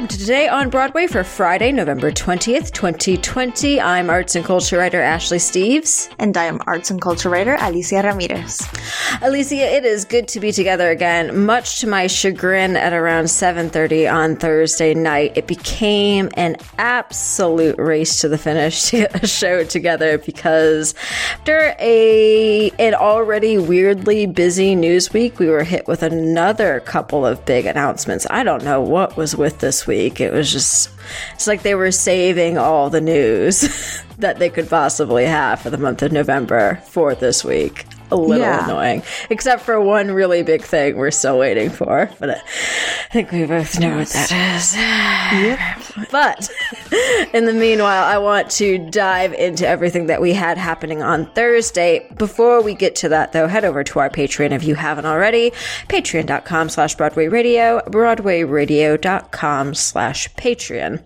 welcome to Today on Broadway for Friday, November 20th, 2020. I'm arts and culture writer Ashley Steves. And I am arts and culture writer Alicia Ramirez. Alicia, it is good to be together again. Much to my chagrin at around 7.30 on Thursday night, it became an absolute race to the finish to get a show together because after a an already weirdly busy news week, we were hit with another couple of big announcements. I don't know what was with this week. It was just, it's like they were saving all the news that they could possibly have for the month of November for this week. A little yeah. annoying, except for one really big thing we're still waiting for. But I think we both know what that is. Yep. But in the meanwhile, I want to dive into everything that we had happening on Thursday. Before we get to that, though, head over to our Patreon if you haven't already. Patreon.com slash Broadway Radio, BroadwayRadio.com slash Patreon.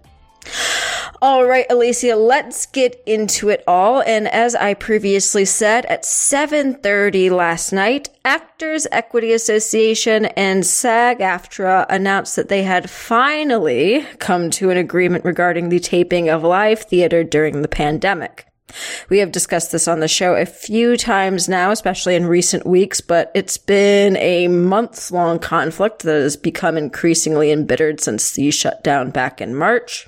All right, Alicia, let's get into it all. And as I previously said, at 7:30 last night, Actors Equity Association and SAG-AFTRA announced that they had finally come to an agreement regarding the taping of live theater during the pandemic. We have discussed this on the show a few times now, especially in recent weeks, but it's been a month long conflict that has become increasingly embittered since the shutdown back in March.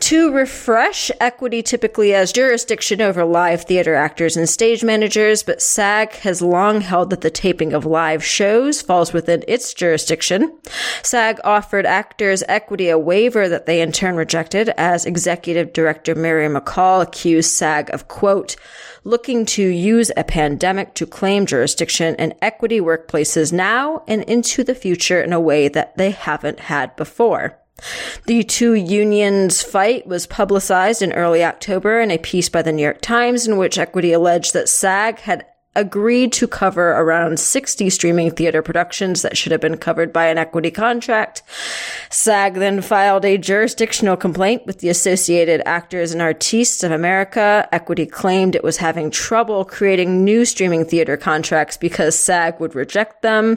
To refresh, equity typically has jurisdiction over live theater actors and stage managers, but SAG has long held that the taping of live shows falls within its jurisdiction. SAG offered actors equity a waiver that they in turn rejected as executive director Mary McColl accused SAG of quote, looking to use a pandemic to claim jurisdiction in equity workplaces now and into the future in a way that they haven't had before. The two unions' fight was publicized in early October in a piece by the New York Times in which Equity alleged that SAG had agreed to cover around 60 streaming theater productions that should have been covered by an equity contract. SAG then filed a jurisdictional complaint with the Associated Actors and Artistes of America. Equity claimed it was having trouble creating new streaming theater contracts because SAG would reject them.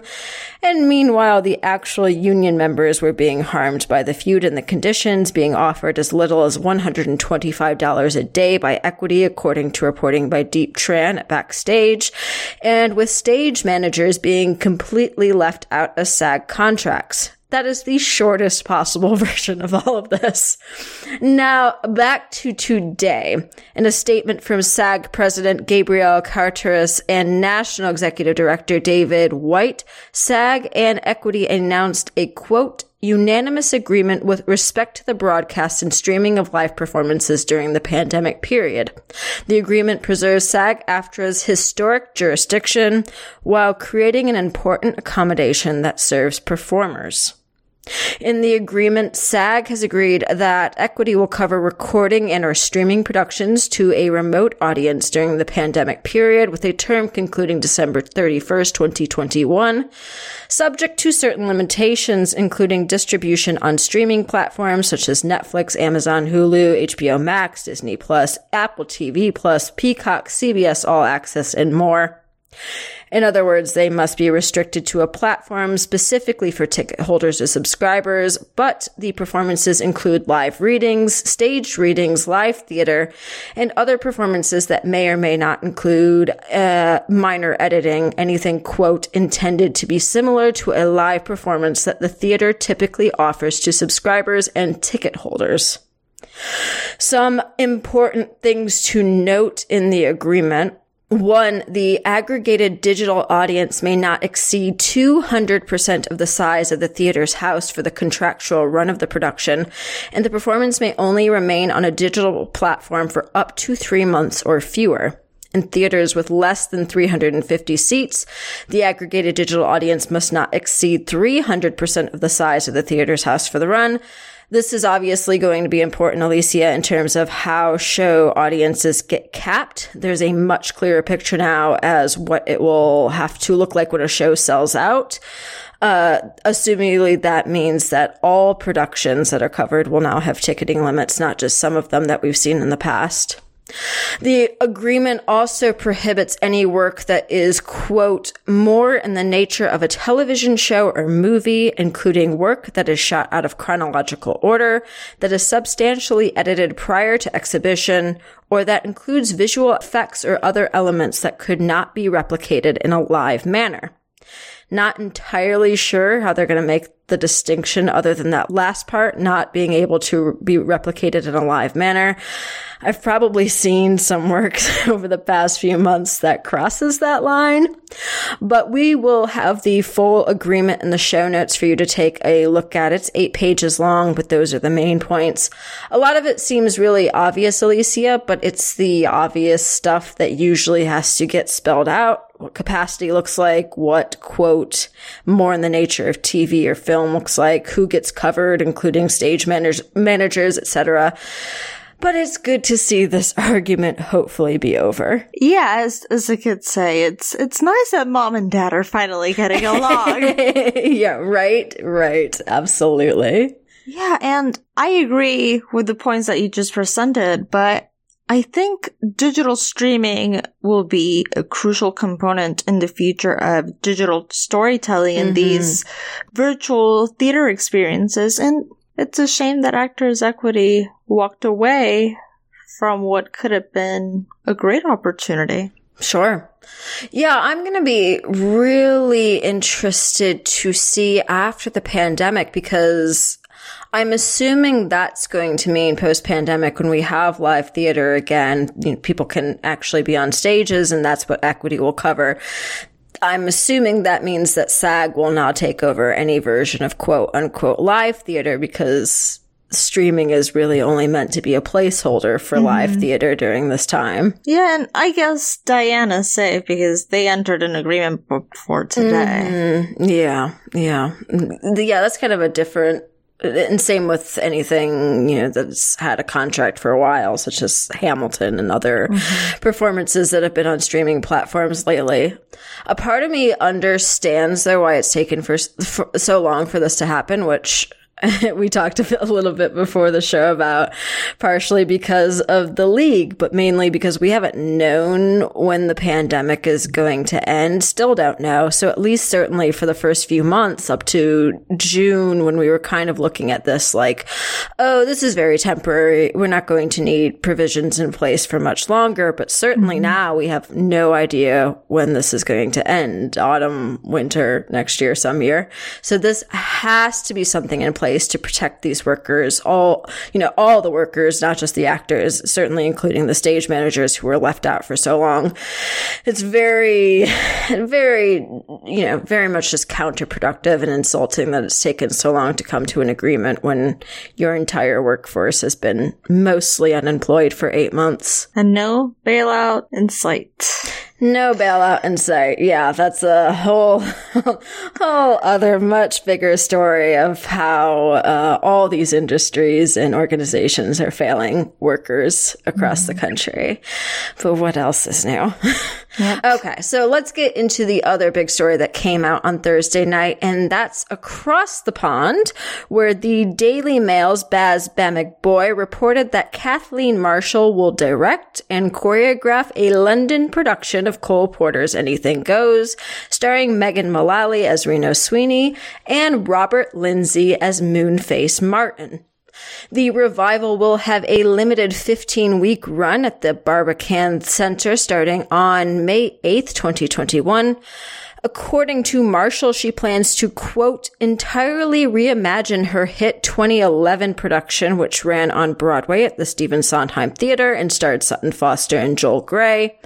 And meanwhile, the actual union members were being harmed by the feud and the conditions being offered as little as $125 a day by Equity, according to reporting by Diep Tran at Backstage and with stage managers being completely left out of SAG contracts. That is the shortest possible version of all of this. Now, back to today. In a statement from SAG President Gabrielle Carteris and National Executive Director David White, SAG and Equity announced a quote, unanimous agreement with respect to the broadcast and streaming of live performances during the pandemic period. The agreement preserves SAG-AFTRA's historic jurisdiction while creating an important accommodation that serves performers. In the agreement, SAG has agreed that Equity will cover recording and or streaming productions to a remote audience during the pandemic period with a term concluding December 31st, 2021, subject to certain limitations, including distribution on streaming platforms such as Netflix, Amazon, Hulu, HBO Max, Disney Plus, Apple TV Plus, Peacock, CBS All Access, and more. In other words, they must be restricted to a platform specifically for ticket holders or subscribers, but the performances include live readings, staged readings, live theater, and other performances that may or may not include uh, minor editing, anything, quote, intended to be similar to a live performance that the theater typically offers to subscribers and ticket holders. Some important things to note in the agreement one, the aggregated digital audience may not exceed 200% of the size of the theater's house for the contractual run of the production, and the performance may only remain on a digital platform for up to three months or fewer. In theaters with less than 350 seats, the aggregated digital audience must not exceed 300% of the size of the theater's house for the run, this is obviously going to be important, Alicia, in terms of how show audiences get capped. There's a much clearer picture now as what it will have to look like when a show sells out. Uh, assumingly that means that all productions that are covered will now have ticketing limits, not just some of them that we've seen in the past. The agreement also prohibits any work that is, quote, more in the nature of a television show or movie, including work that is shot out of chronological order, that is substantially edited prior to exhibition, or that includes visual effects or other elements that could not be replicated in a live manner. Not entirely sure how they're going to make the distinction other than that last part, not being able to be replicated in a live manner. I've probably seen some works over the past few months that crosses that line, but we will have the full agreement in the show notes for you to take a look at. It's eight pages long, but those are the main points. A lot of it seems really obvious, Alicia, but it's the obvious stuff that usually has to get spelled out what capacity looks like, what quote more in the nature of TV or film looks like, who gets covered, including stage managers, managers, etc. But it's good to see this argument hopefully be over. Yeah, as, as the kids say, it's it's nice that mom and dad are finally getting along. yeah, right, right, absolutely. Yeah, and I agree with the points that you just presented, but I think digital streaming will be a crucial component in the future of digital storytelling and mm-hmm. these virtual theater experiences. And it's a shame that Actors Equity walked away from what could have been a great opportunity. Sure. Yeah, I'm going to be really interested to see after the pandemic because I'm assuming that's going to mean post pandemic when we have live theater again, you know, people can actually be on stages and that's what equity will cover. I'm assuming that means that SAG will now take over any version of quote unquote live theater because streaming is really only meant to be a placeholder for mm-hmm. live theater during this time. Yeah, and I guess Diana's safe because they entered an agreement before today. Mm-hmm. Yeah, yeah. Yeah, that's kind of a different and same with anything you know that's had a contract for a while such as hamilton and other mm-hmm. performances that have been on streaming platforms lately a part of me understands though why it's taken for, for so long for this to happen which we talked a little bit before the show about partially because of the league, but mainly because we haven't known when the pandemic is going to end. Still don't know. So at least certainly for the first few months up to June when we were kind of looking at this like, oh, this is very temporary. We're not going to need provisions in place for much longer. But certainly mm-hmm. now we have no idea when this is going to end. Autumn, winter, next year, some year. So this has to be something in place place to protect these workers, all, you know, all the workers, not just the actors, certainly including the stage managers who were left out for so long. It's very, very, you know, very much just counterproductive and insulting that it's taken so long to come to an agreement when your entire workforce has been mostly unemployed for eight months. And no bailout in sight. No bailout in sight. Yeah, that's a whole, whole other much bigger story of how uh, all these industries and organizations are failing workers across mm-hmm. the country. But what else is new? Yep. Okay, so let's get into the other big story that came out on Thursday night, and that's across the pond, where the Daily Mail's Baz Bamigboye reported that Kathleen Marshall will direct and choreograph a London production of Cole Porter's Anything Goes, starring Megan Mullally as Reno Sweeney and Robert Lindsay as Moonface Martin. The revival will have a limited 15 week run at the Barbican Center starting on May 8th, 2021. According to Marshall, she plans to quote, entirely reimagine her hit 2011 production, which ran on Broadway at the Stephen Sondheim Theater and starred Sutton Foster and Joel Grey.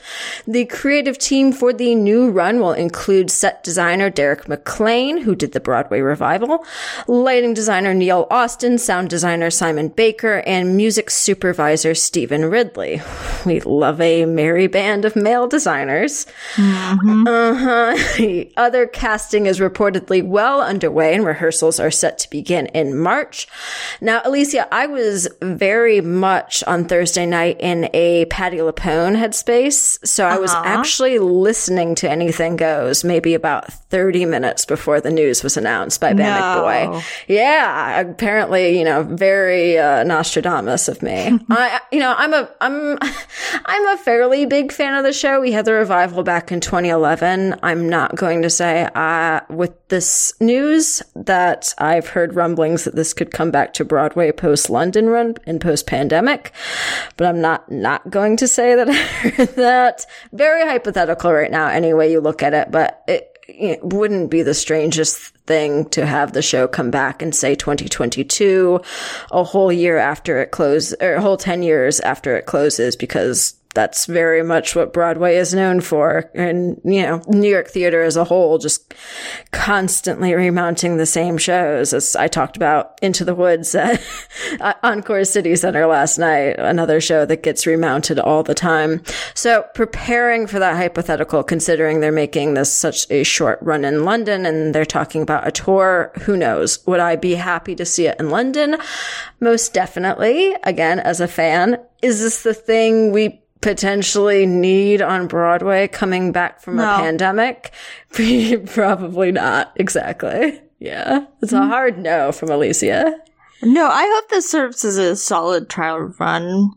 The creative team for the new run will include set designer Derek McLane, who did the Broadway revival, lighting designer Neil Austin, sound designer Simon Baker, and music supervisor Stephen Ridley. We love a merry band of male designers. Mm-hmm. Uh huh. The other casting is reportedly well underway and rehearsals are set to begin in March. Now, Alicia, I was very much on Thursday night in a Patti LuPone headspace. So I was Uh-huh. actually listening to Anything Goes maybe about 30 minutes before the news was announced by Bannock No. Boy. Yeah, apparently, you know, very uh, Nostradamus of me. I, you know, I'm a, I'm, I'm a fairly big fan of the show. We had the revival back in 2011. I'm not going to say, uh, with this news that I've heard rumblings that this could come back to Broadway post London run and post pandemic, but I'm not, not going to say that that. Very hypothetical right now, any way you look at it, but it, it wouldn't be the strangest thing to have the show come back and say 2022, a whole year after it closes, or a whole 10 years after it closes, because that's very much what Broadway is known for. And, you know, New York theater as a whole, just constantly remounting the same shows. As I talked about Into the Woods at Encore City Center last night, another show that gets remounted all the time. So preparing for that hypothetical, considering they're making this such a short run in London and they're talking about a tour, who knows? Would I be happy to see it in London? Most definitely. Again, as a fan, is this the thing we potentially need on Broadway coming back from No. a pandemic? Probably not. Exactly. Yeah. It's a hard no from Alicia. No, I hope this serves as a solid trial run.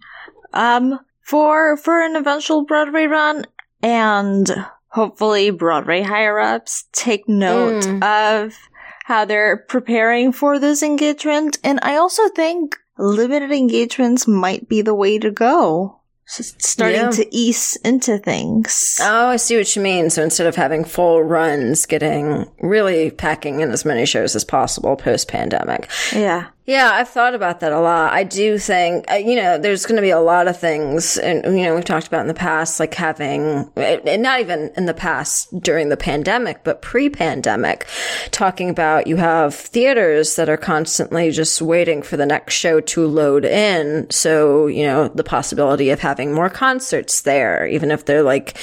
Um, for for an eventual Broadway run, and hopefully Broadway higher ups take note of how they're preparing for this engagement. And I also think limited engagements might be the way to go. Starting Yeah. to ease into things. Oh, I see what you mean. So instead of having full runs, getting really packing in as many shows as possible post pandemic. yeah. Yeah, I've thought about that a lot. I do think, uh, you know, there's going to be a lot of things, and, you know, we've talked about in the past, like having, and not even in the past during the pandemic, but pre pandemic, talking about you have theaters that are constantly just waiting for the next show to load in. So, you know, the possibility of having more concerts there, even if they're like,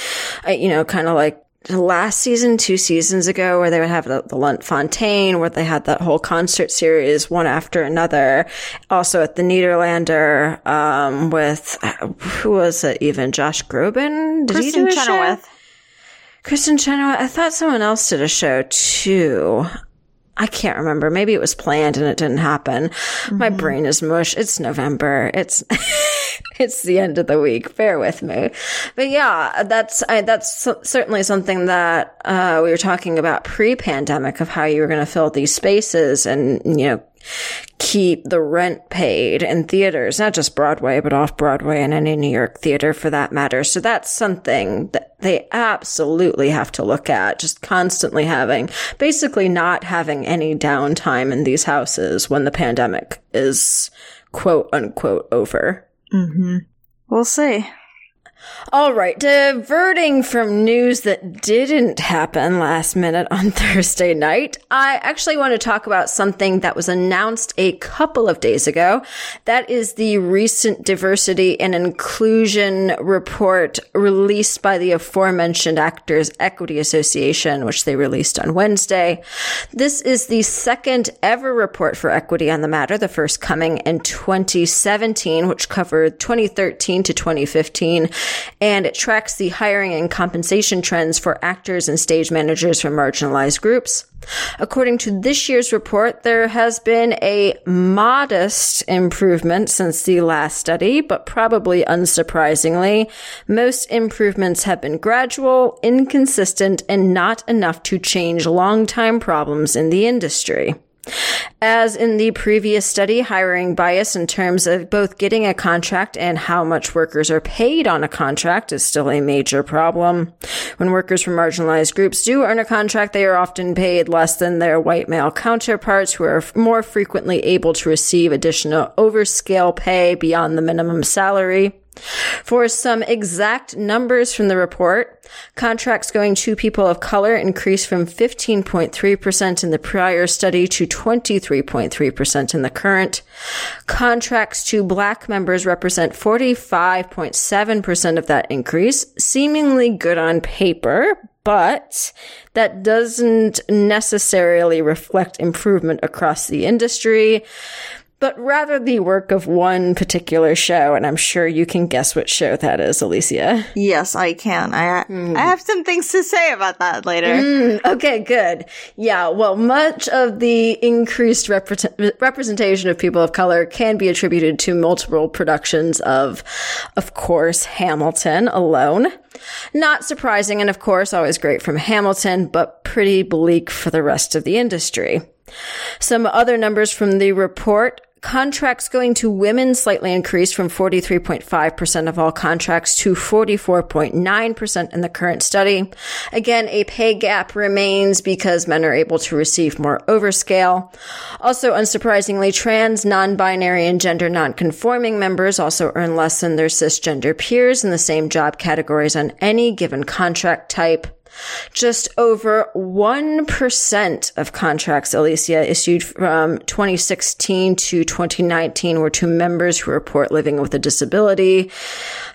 uh, you know, kind of like, last season, two seasons ago, where they would have the, the Lunt-Fontanne, where they had that whole concert series one after another. Also at the Nederlander, um, with, uh, who was it even? Josh Groban? Did he do a show? Chenoweth. Kristin Chenoweth. I thought someone else did a show too. I can't remember. Maybe it was planned and it didn't happen. My brain is mush. It's November. It's it's the end of the week. Bear with me. But yeah, that's I, that's certainly something that uh, we were talking about pre-pandemic of how you were going to fill these spaces and you know keep the rent paid in theaters, not just Broadway, but off Broadway and any New York theater for that matter. So that's something that they absolutely have to look at. Just constantly having, basically not having any downtime in these houses when the pandemic is quote unquote over. Mm-hmm. We'll see. All right, diverting from news that didn't happen last minute on Thursday night, I actually want to talk about something that was announced a couple of days ago. That is the recent diversity and inclusion report released by the aforementioned Actors Equity Association, which they released on Wednesday. This is the second ever report for equity on the matter, the first coming in 2017, which covered 2013 to 2015 and it tracks the hiring and compensation trends for actors and stage managers from marginalized groups. According to this year's report, there has been a modest improvement since the last study, but probably unsurprisingly, most improvements have been gradual, inconsistent, and not enough to change long-time problems in the industry. As in the previous study, hiring bias in terms of both getting a contract and how much workers are paid on a contract is still a major problem. When workers from marginalized groups do earn a contract, they are often paid less than their white male counterparts who are more frequently able to receive additional overscale pay beyond the minimum salary. For some exact numbers from the report, contracts going to people of color increased from 15.3% in the prior study to 23.3% in the current. Contracts to black members represent 45.7% of that increase, seemingly good on paper, but that doesn't necessarily reflect improvement across the industry but rather the work of one particular show. And I'm sure you can guess what show that is, Alicia. Yes, I can. I, mm. I have some things to say about that later. Mm, okay, good. Yeah, well, much of the increased repre- representation of people of color can be attributed to multiple productions of, of course, Hamilton alone. Not surprising, and of course, always great from Hamilton, but pretty bleak for the rest of the industry. Some other numbers from the report contracts going to women slightly increased from 43.5% of all contracts to 44.9% in the current study. Again, a pay gap remains because men are able to receive more overscale. Also, unsurprisingly, trans, non-binary, and gender non-conforming members also earn less than their cisgender peers in the same job categories on any given contract type. Just over 1% of contracts, Alicia, issued from 2016 to 2019 were to members who report living with a disability.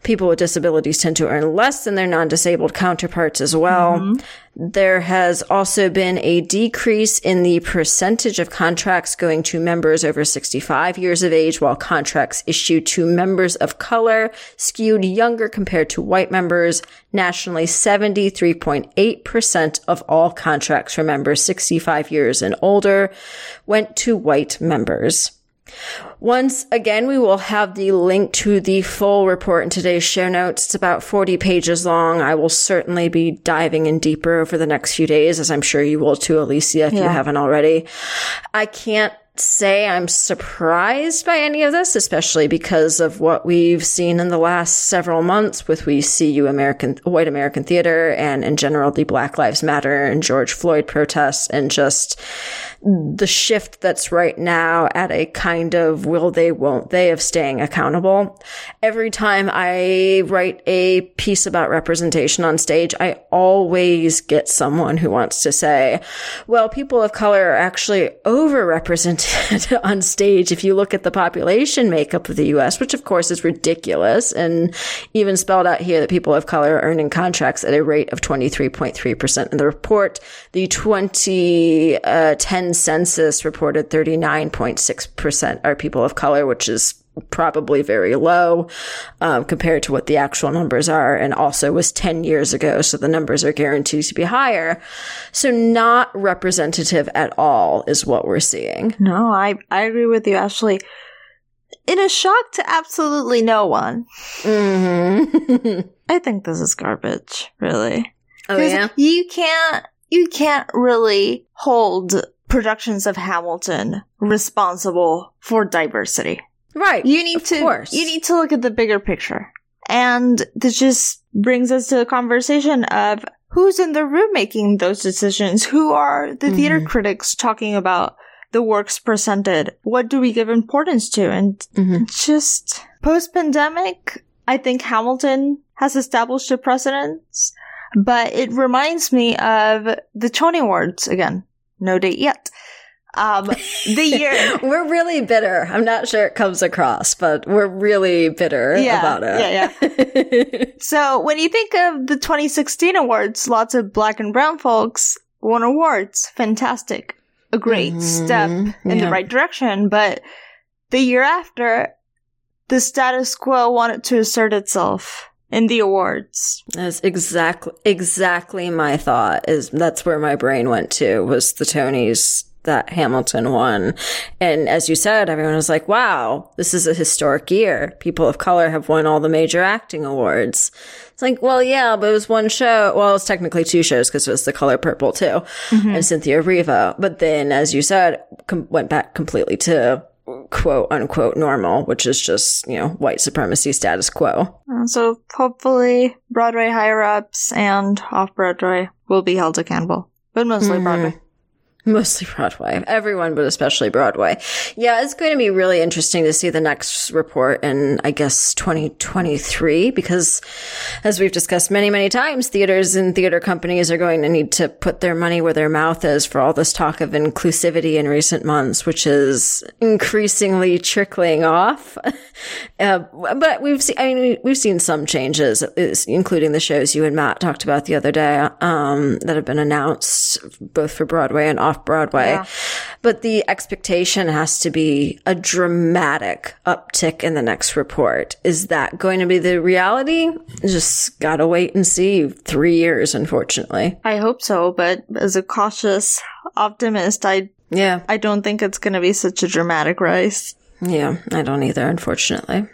People with disabilities tend to earn less than their non-disabled counterparts as well. Mm-hmm. There has also been a decrease in the percentage of contracts going to members over 65 years of age, while contracts issued to members of color skewed younger compared to white members. Nationally, 73.8% of all contracts for members 65 years and older went to white members. Once again, we will have the link to the full report in today's show notes. It's about 40 pages long. I will certainly be diving in deeper over the next few days, as I'm sure you will too, Alicia, if yeah. you haven't already. I can't say I'm surprised by any of this, especially because of what we've seen in the last several months with we see you American white American theater and in general the Black Lives Matter and George Floyd protests and just the shift that's right now at a kind of will they, won't they of staying accountable. Every time I write a piece about representation on stage, I always get someone who wants to say, well, people of color are actually overrepresented on stage if you look at the population makeup of the US, which of course is ridiculous and even spelled out here that people of color are earning contracts at a rate of 23.3% in the report. The 2010 census reported 39.6% are people of color, which is probably very low um, compared to what the actual numbers are and also was 10 years ago so the numbers are guaranteed to be higher. So not representative at all is what we're seeing. No i i agree with you ashley. In a shock to absolutely no one. Mm-hmm. i think this is garbage really. Oh yeah? you can't you can't really hold productions of Hamilton responsible for diversity. Right. You need to course. you need to look at the bigger picture. And this just brings us to the conversation of who's in the room making those decisions? Who are the mm-hmm. theater critics talking about the works presented? What do we give importance to? And mm-hmm. just post pandemic, I think Hamilton has established a precedence, but it reminds me of the Tony Awards again no date yet. Um, the year we're really bitter. I'm not sure it comes across, but we're really bitter yeah, about it. Yeah, yeah. so when you think of the 2016 awards, lots of black and brown folks won awards. Fantastic. A great mm, step in yeah. the right direction. But the year after, the status quo wanted to assert itself in the awards. That's exactly exactly my thought. Is that's where my brain went to was the Tonys that Hamilton won. And as you said, everyone was like, wow, this is a historic year. People of color have won all the major acting awards. It's like, well, yeah, but it was one show. Well, it's technically two shows because it was The Color Purple too mm-hmm. and Cynthia Erivo. But then, as you said, com- went back completely to quote unquote normal, which is just, you know, white supremacy status quo. Uh, so hopefully Broadway higher ups and off Broadway will be held accountable, but mostly mm-hmm. Broadway. Mostly Broadway. Everyone, but especially Broadway. Yeah, it's going to be really interesting to see the next report in, I guess, 2023, because as we've discussed many, many times, theaters and theater companies are going to need to put their money where their mouth is for all this talk of inclusivity in recent months, which is increasingly trickling off. uh, but we've seen, I mean, we've seen some changes, including the shows you and Matt talked about the other day, um, that have been announced both for Broadway and off Broadway. Yeah. But the expectation has to be a dramatic uptick in the next report. Is that going to be the reality? Just gotta wait and see. Three years, unfortunately. I hope so, but as a cautious optimist, I yeah, I don't think it's going to be such a dramatic rise. Yeah, I don't either, unfortunately.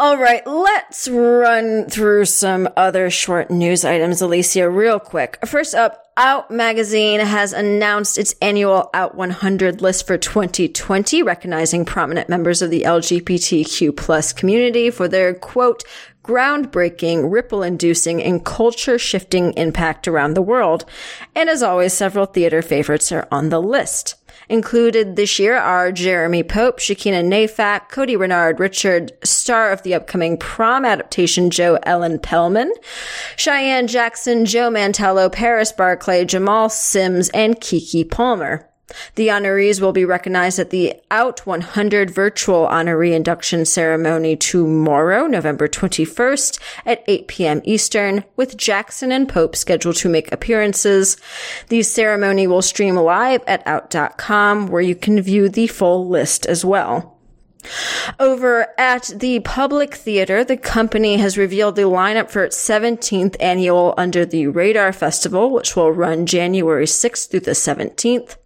All right, let's run through some other short news items, Alicia, real quick. First up, Out Magazine has announced its annual Out 100 list for 2020, recognizing prominent members of the LGBTQ plus community for their quote, groundbreaking, ripple inducing, and culture shifting impact around the world. And as always, several theater favorites are on the list. Included this year are Jeremy Pope, Shakina Nayfack, Cody Renard, Richard, star of the upcoming prom adaptation Jo Ellen Pellman, Cheyenne Jackson, Joe Mantello, Paris Barclay, Jamal Sims, and Keke Palmer. The honorees will be recognized at the Out 100 virtual honoree induction ceremony tomorrow, November 21st at 8 p.m. Eastern, with Jackson and Pope scheduled to make appearances. The ceremony will stream live at out.com where you can view the full list as well. Over at the Public Theater, the company has revealed the lineup for its 17th annual Under the Radar Festival, which will run January 6th through the 17th.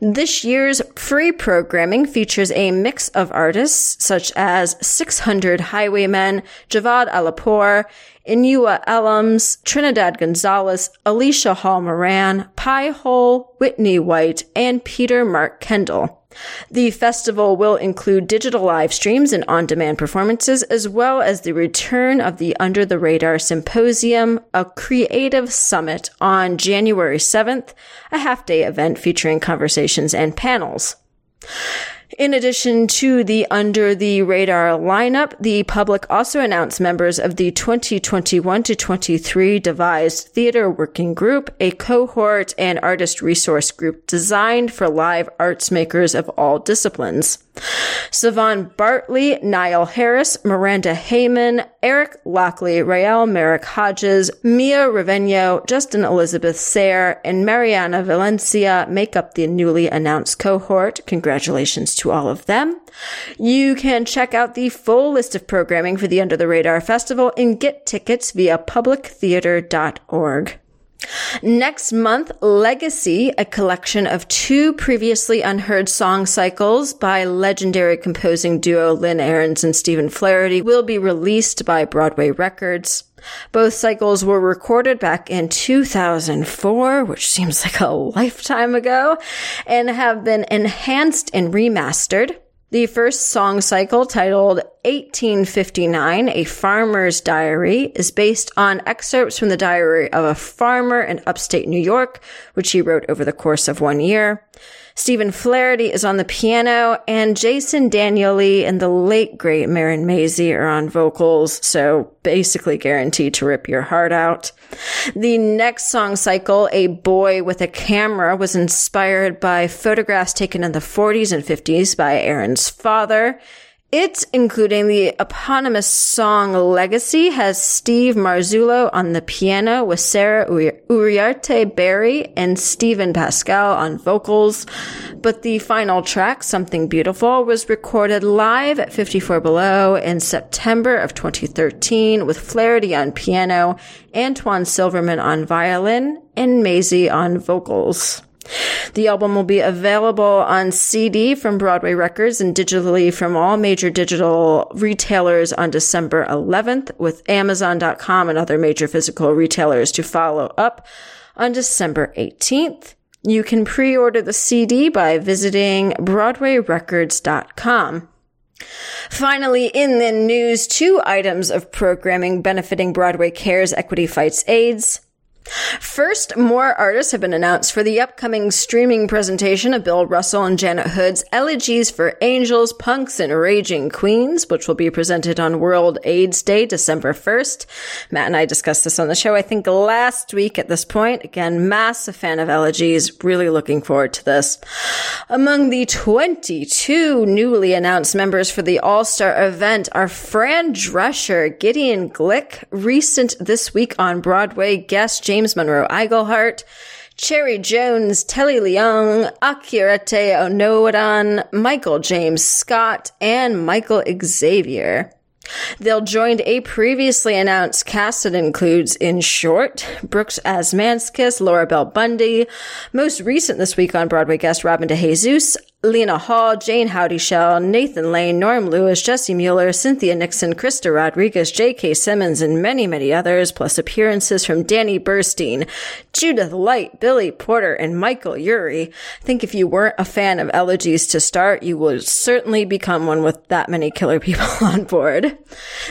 This year's free programming features a mix of artists such as 600 Highwaymen, Javad Alipoor, Inua Ellams, Trinidad Gonzalez, Alicia Hall Moran, Pie Hole, Whitney White, and Peter Mark Kendall. The festival will include digital live streams and on-demand performances, as well as the return of the Under the Radar Symposium, a creative summit on January 7th, a half-day event featuring conversations and panels. In addition to the Under the Radar lineup, the public also announced members of the 2021 to 23 devised theater working group, a cohort and artist resource group designed for live arts makers of all disciplines. Savon Bartley, Nile Harris, Miranda Haymon, Eric Lockley, Raelle Myrick-Hodges, Mia Rovegno, Justin Elizabeth Sayre, and Mariana Valencia make up the newly announced cohort. Congratulations to all of them. You can check out the full list of programming for the Under the Radar Festival and get tickets via publictheater.org. Next month, Legacy, a collection of two previously unheard song cycles by legendary composing duo Lynn Ahrens and Stephen Flaherty, will be released by Broadway Records. Both cycles were recorded back in 2004, which seems like a lifetime ago, and have been enhanced and remastered. The first song cycle, titled 1859, A Farmer's Diary, is based on excerpts from the diary of a farmer in upstate New York, which he wrote over the course of one year. Stephen Flaherty is on the piano, and Jason Danieley and the late great Marin Mazzie are on vocals, so basically guaranteed to rip your heart out. The next song cycle, A Boy with a Camera, was inspired by photographs taken in the 40s and 50s by Ahrens' father. It, including the eponymous song Legacy, has Steve Marzullo on the piano with Sarah Uriarte Berry and Stephen Pascal on vocals. But the final track, Something Beautiful, was recorded live at 54 Below in September of 2013 with Flaherty on piano, Antoine Silverman on violin, and Mazzie on vocals. The album will be available on CD from Broadway Records and digitally from all major digital retailers on December 11th, with Amazon.com and other major physical retailers to follow up on December 18th. You can pre-order the CD by visiting BroadwayRecords.com. Finally, in the news, two items of programming benefiting Broadway Cares Equity Fights AIDS. First, more artists have been announced for the upcoming streaming presentation of Bill Russell and Janet Hood's Elegies for Angels, Punks, and Raging Queens, which will be presented on World AIDS Day, December 1st. Matt and I discussed this on the show, I think last week at this point. Again, massive fan of Elegies. Really looking forward to this. Among the 22 newly announced members for the All-Star event are Fran Drescher, Gideon Glick, recent this week on Broadway guest James James Monroe Iglehart, Cherry Jones, Telly Leung, Okieriete Onaodowan, Michael James Scott, and Michael Xavier. They'll join a previously announced cast that includes, in short, Brooks Ashmanskas, Laura Bell Bundy, most recent this week on Broadway guest Robin DeJesus, Lena Hall, Jayne Houdyshell, Nathan Lane, Norm Lewis, Jessie Mueller, Cynthia Nixon, Krysta Rodriguez, J.K. Simmons, and many, many others, plus appearances from Danny Burstein, Judith Light, Billy Porter, and Michael Urie. I think if you weren't a fan of elegies to start, you would certainly become one with that many killer people on board.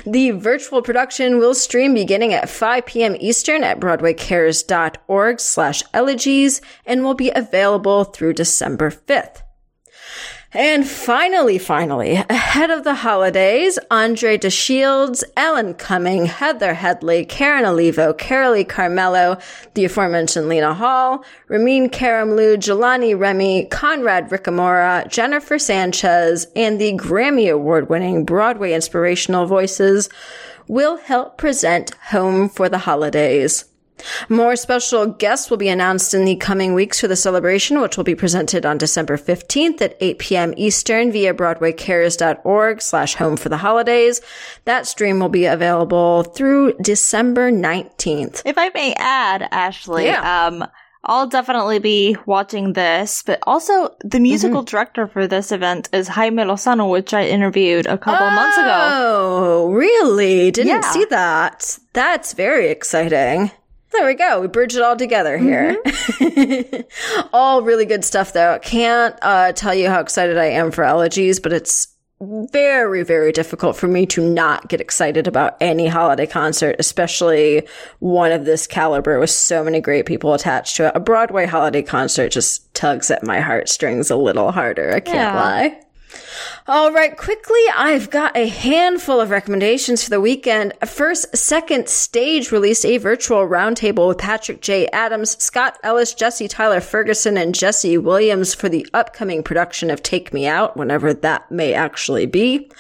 The virtual production will stream beginning at 5 p.m. Eastern at BroadwayCares.org slash elegies and will be available through December 5th. And finally, finally, ahead of the holidays, Andre de Shields, Alan Cumming, Heather Headley, Karen Olivo, Carolee Carmello, the aforementioned Lena Hall, Ramin Karimloo, Jelani Remy, Conrad Ricamora, Jennifer Sanchez, and the Grammy Award winning Broadway inspirational voices will help present Home for the Holidays. More special guests will be announced in the coming weeks for the celebration, which will be presented on December 15th at 8 p.m. Eastern via BroadwayCares.org slash home for the holidays. That stream will be available through December 19th. If I may add, Ashley, yeah. um, I'll definitely be watching this, but also the musical mm-hmm. director for this event is Jaime Lozano, which I interviewed a couple oh, months ago. Oh, really? Didn't yeah. see that. That's very exciting. There we go. We bridge it all together here. Mm-hmm. all really good stuff, though. Can't uh, tell you how excited I am for elegies, but it's very, very difficult for me to not get excited about any holiday concert, especially one of this caliber with so many great people attached to it. A Broadway holiday concert just tugs at my heartstrings a little harder. I can't yeah. lie. All right, quickly, I've got a handful of recommendations for the weekend. First, Second Stage released a virtual roundtable with Patrick J. Adams, Scott Ellis, Jesse Tyler Ferguson, and Jesse Williams for the upcoming production of Take Me Out, whenever that may actually be.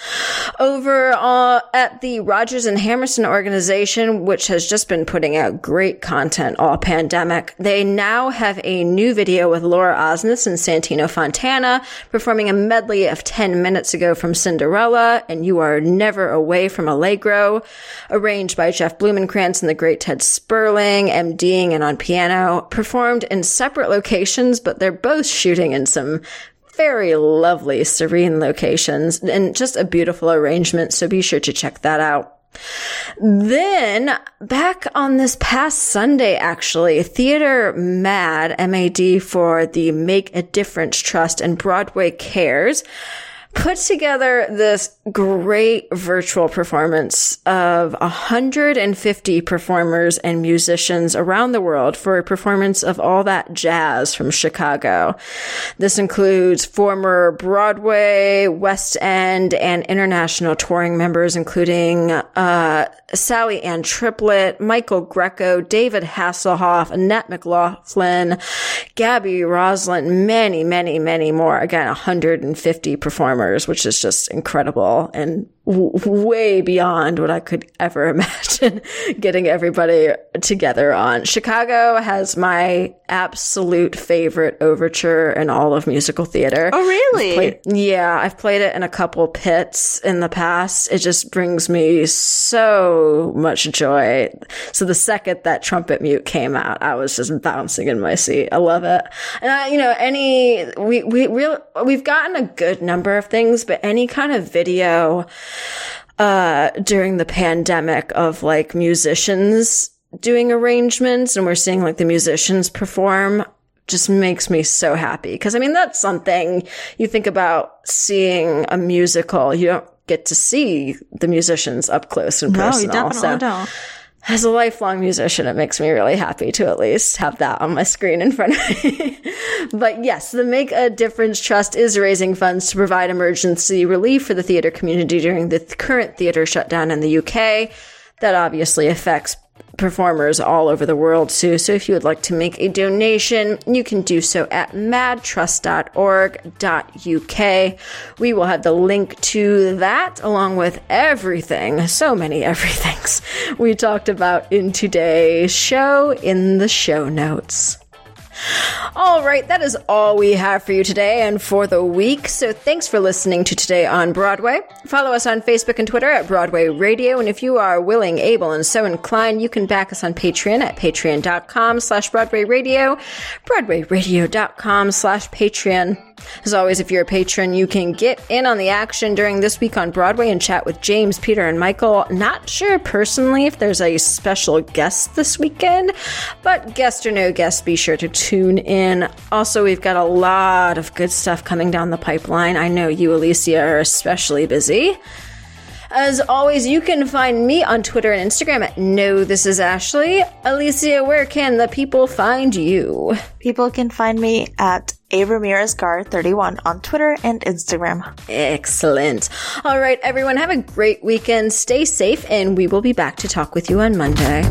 Over uh, at the Rodgers and Hammerstein organization, which has just been putting out great content all pandemic, they now have a new video with Laura Osnes and Santino Fontana performing a medley of 10 minutes ago from Cinderella and You Are Never Away from Allegro, arranged by Jeff Blumenkranz and the great Ted Sperling, MDing and on piano, performed in separate locations, but they're both shooting in some very lovely, serene locations and just a beautiful arrangement. So be sure to check that out. Then back on this past Sunday, actually, Theater Mad, MAD for the Make a Difference Trust and Broadway Cares put together this great virtual performance of 150 performers and musicians around the world for a performance of all that jazz from Chicago. This includes former Broadway, West End, and international touring members, including uh, Sally Ann Triplett, Michael Greco, David Hasselhoff, Annette McLaughlin, Gabby Roslin, many, many, many more. Again, 150 performers, which is just incredible. And w- way beyond what I could ever imagine getting everybody together on. Chicago has my absolute favorite overture in all of musical theater. Oh, really? I've played, yeah, I've played it in a couple pits in the past. It just brings me so much joy. So the second that trumpet mute came out, I was just bouncing in my seat. I love it. And I, you know, any, we, we real we've gotten a good number of things, but any kind of video uh, during the pandemic of like musicians doing arrangements and we're seeing like the musicians perform just makes me so happy. Cause I mean, that's something you think about seeing a musical. You don't get to see the musicians up close and personal. No, you definitely so, don't as a lifelong musician, it makes me really happy to at least have that on my screen in front of me. but yes, the Make a Difference Trust is raising funds to provide emergency relief for the theater community during the current theater shutdown in the UK. That obviously affects performers all over the world too. So if you would like to make a donation, you can do so at madtrust.org.uk. We will have the link to that along with everything, so many everythings we talked about in today's show in the show notes. All right, that is all we have for you today and for the week. So thanks for listening to Today on Broadway. Follow us on Facebook and Twitter at Broadway Radio. And if you are willing, able, and so inclined, you can back us on Patreon at patreon.com slash Broadway Radio, broadwayradio.com slash Patreon. As always, if you're a patron, you can get in on the action during this week on Broadway and chat with James, Peter, and Michael. Not sure personally if there's a special guest this weekend, but guest or no guest, be sure to tune in. Also, we've got a lot of good stuff coming down the pipeline. I know you, Alicia, are especially busy. As always, you can find me on Twitter and Instagram at No This Is Ashley. Alicia, where can the people find you? People can find me at A Ramirez Gar 31 on Twitter and Instagram. Excellent. All right, everyone, have a great weekend. Stay safe, and we will be back to talk with you on Monday.